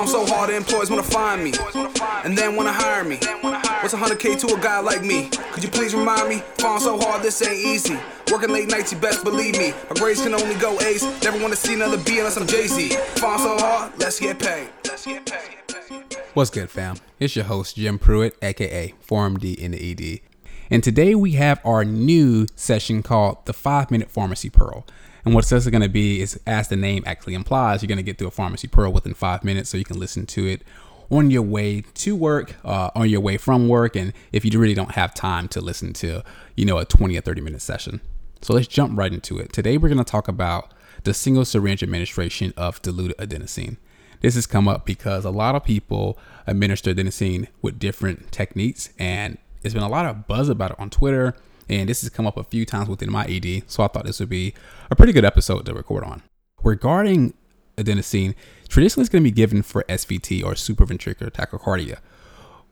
Pharm so hard, the employees wanna find me. And then wanna hire me. What's 100k to a guy like me? Could you please remind me? Pharm so hard, this ain't easy. Working late nights, you best believe me. My grades can only go ace. Never wanna see another B unless I'm Jay Z. Pharm so hard, let's get paid. Let's get paid. What's good, fam? It's your host, Jim Pruitt, aka PharmD in the ED. And today we have our new session called the Five Minute Pharmacy Pearl. And what this is going to be is, as the name actually implies, you're going to get through a pharmacy pearl within five minutes so you can listen to it on your way to work, uh, on your way from work, and if you really don't have time to listen to, you know, a 20 or 30 minute session. So let's jump right into it. Today we're going to talk about the single syringe administration of diluted adenosine. This has come up because a lot of people administer adenosine with different techniques, and there's been a lot of buzz about it on Twitter and this has come up a few times within my ED, so I thought this would be a pretty good episode to record on. Regarding adenosine, traditionally it's going to be given for SVT or supraventricular tachycardia,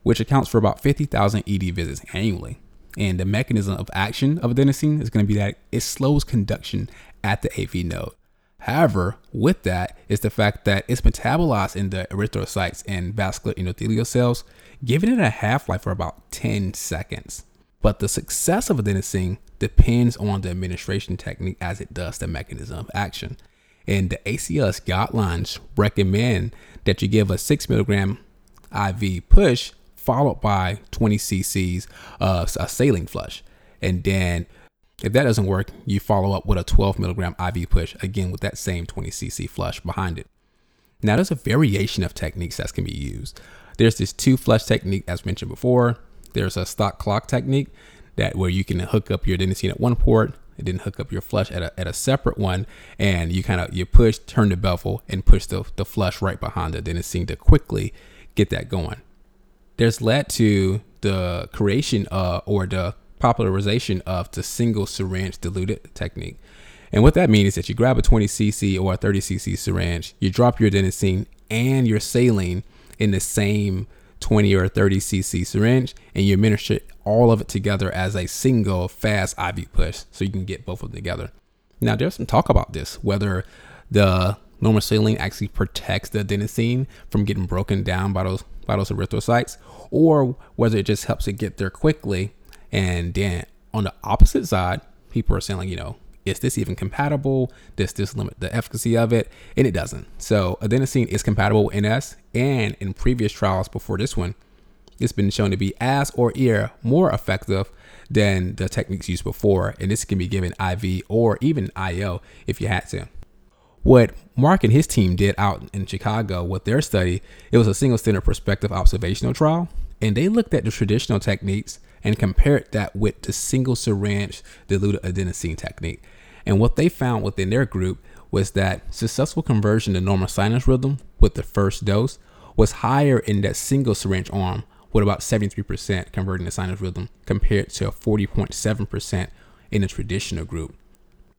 which accounts for about 50,000 ED visits annually. And the mechanism of action of adenosine is going to be that it slows conduction at the AV node. However, with that is the fact that it's metabolized in the erythrocytes and vascular endothelial cells, giving it a half life for about 10 seconds. But the success of adenosine depends on the administration technique as it does the mechanism of action. And the ACLS guidelines recommend that you give a 6 milligram IV push followed by 20 cc's of a saline flush. And then if that doesn't work, you follow up with a 12 milligram IV push, again with that same 20 cc flush behind it. Now, there's a variation of techniques that can be used. There's this two flush technique, as mentioned before, there's a stopcock technique that where you can hook up your adenosine at one port and then hook up your flush at a, at a separate one and you kind of you push turn the bevel and push the, the flush right behind the adenosine to quickly get that going. There's led to the creation uh, or the popularization of the single syringe diluted technique. And what that means is that you grab a 20 cc or a 30 cc syringe you drop your adenosine and your saline in the same 20 or 30 cc syringe and you administer all of it together as a single fast IV push so you can get both of them together. Now, there's some talk about this whether the normal saline actually protects the adenosine from getting broken down by those by those erythrocytes or whether it just helps it get there quickly. And then on the opposite side, people are saying like, you know, is this even compatible? Does this limit the efficacy of it? And it doesn't. So adenosine is compatible with NS, and in previous trials before this one, it's been shown to be as or ear more effective than the techniques used before, and this can be given IV or even IO if you had to. What Mark and his team did out in Chicago with their study, it was a single center prospective observational trial, and they looked at the traditional techniques and compared that with the single syringe diluted adenosine technique. And what they found within their group was that successful conversion to normal sinus rhythm with the first dose was higher in that single syringe arm, with about 73% converting to sinus rhythm compared to 40.7% in the traditional group.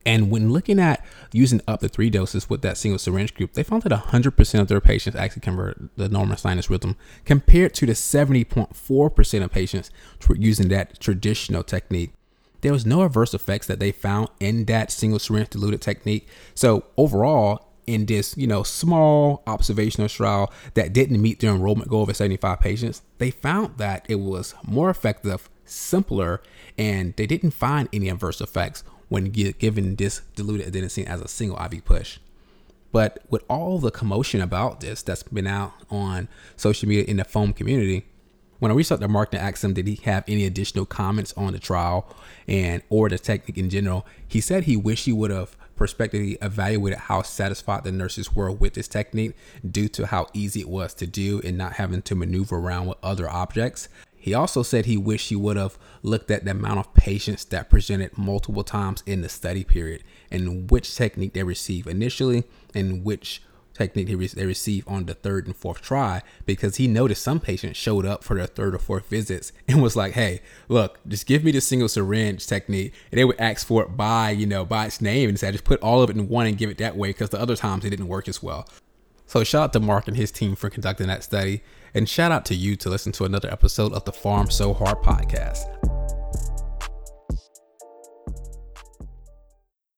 And when looking at using up to three doses with that single syringe group, they found that 100% of their patients actually convert the normal sinus rhythm compared to the 70.4% of patients using that traditional technique there was no adverse effects that they found in that single syringe diluted technique. So overall, in this, you know, small observational trial that didn't meet their enrollment goal of 75 patients, they found that it was more effective, simpler, and they didn't find any adverse effects when given this diluted adenosine as a single IV push. But with all the commotion about this that's been out on social media in the foam community, when I reached out to Mark to ask him did he have any additional comments on the trial and or the technique in general, he said he wished he would have prospectively evaluated how satisfied the nurses were with this technique due to how easy it was to do and not having to maneuver around with other objects. He also said he wished he would have looked at the amount of patients that presented multiple times in the study period and which technique they received initially and which technique they, re- they received on the third and fourth try because he noticed some patients showed up for their third or fourth visits and was like, "Hey, look, just give me the single syringe technique," and they would ask for it by you know by its name and say, "Just put all of it in one and give it that way," because the other times it didn't work as well. So shout out to Mark and his team for conducting that study, and shout out to you to listen to another episode of the Pharm So Hard podcast.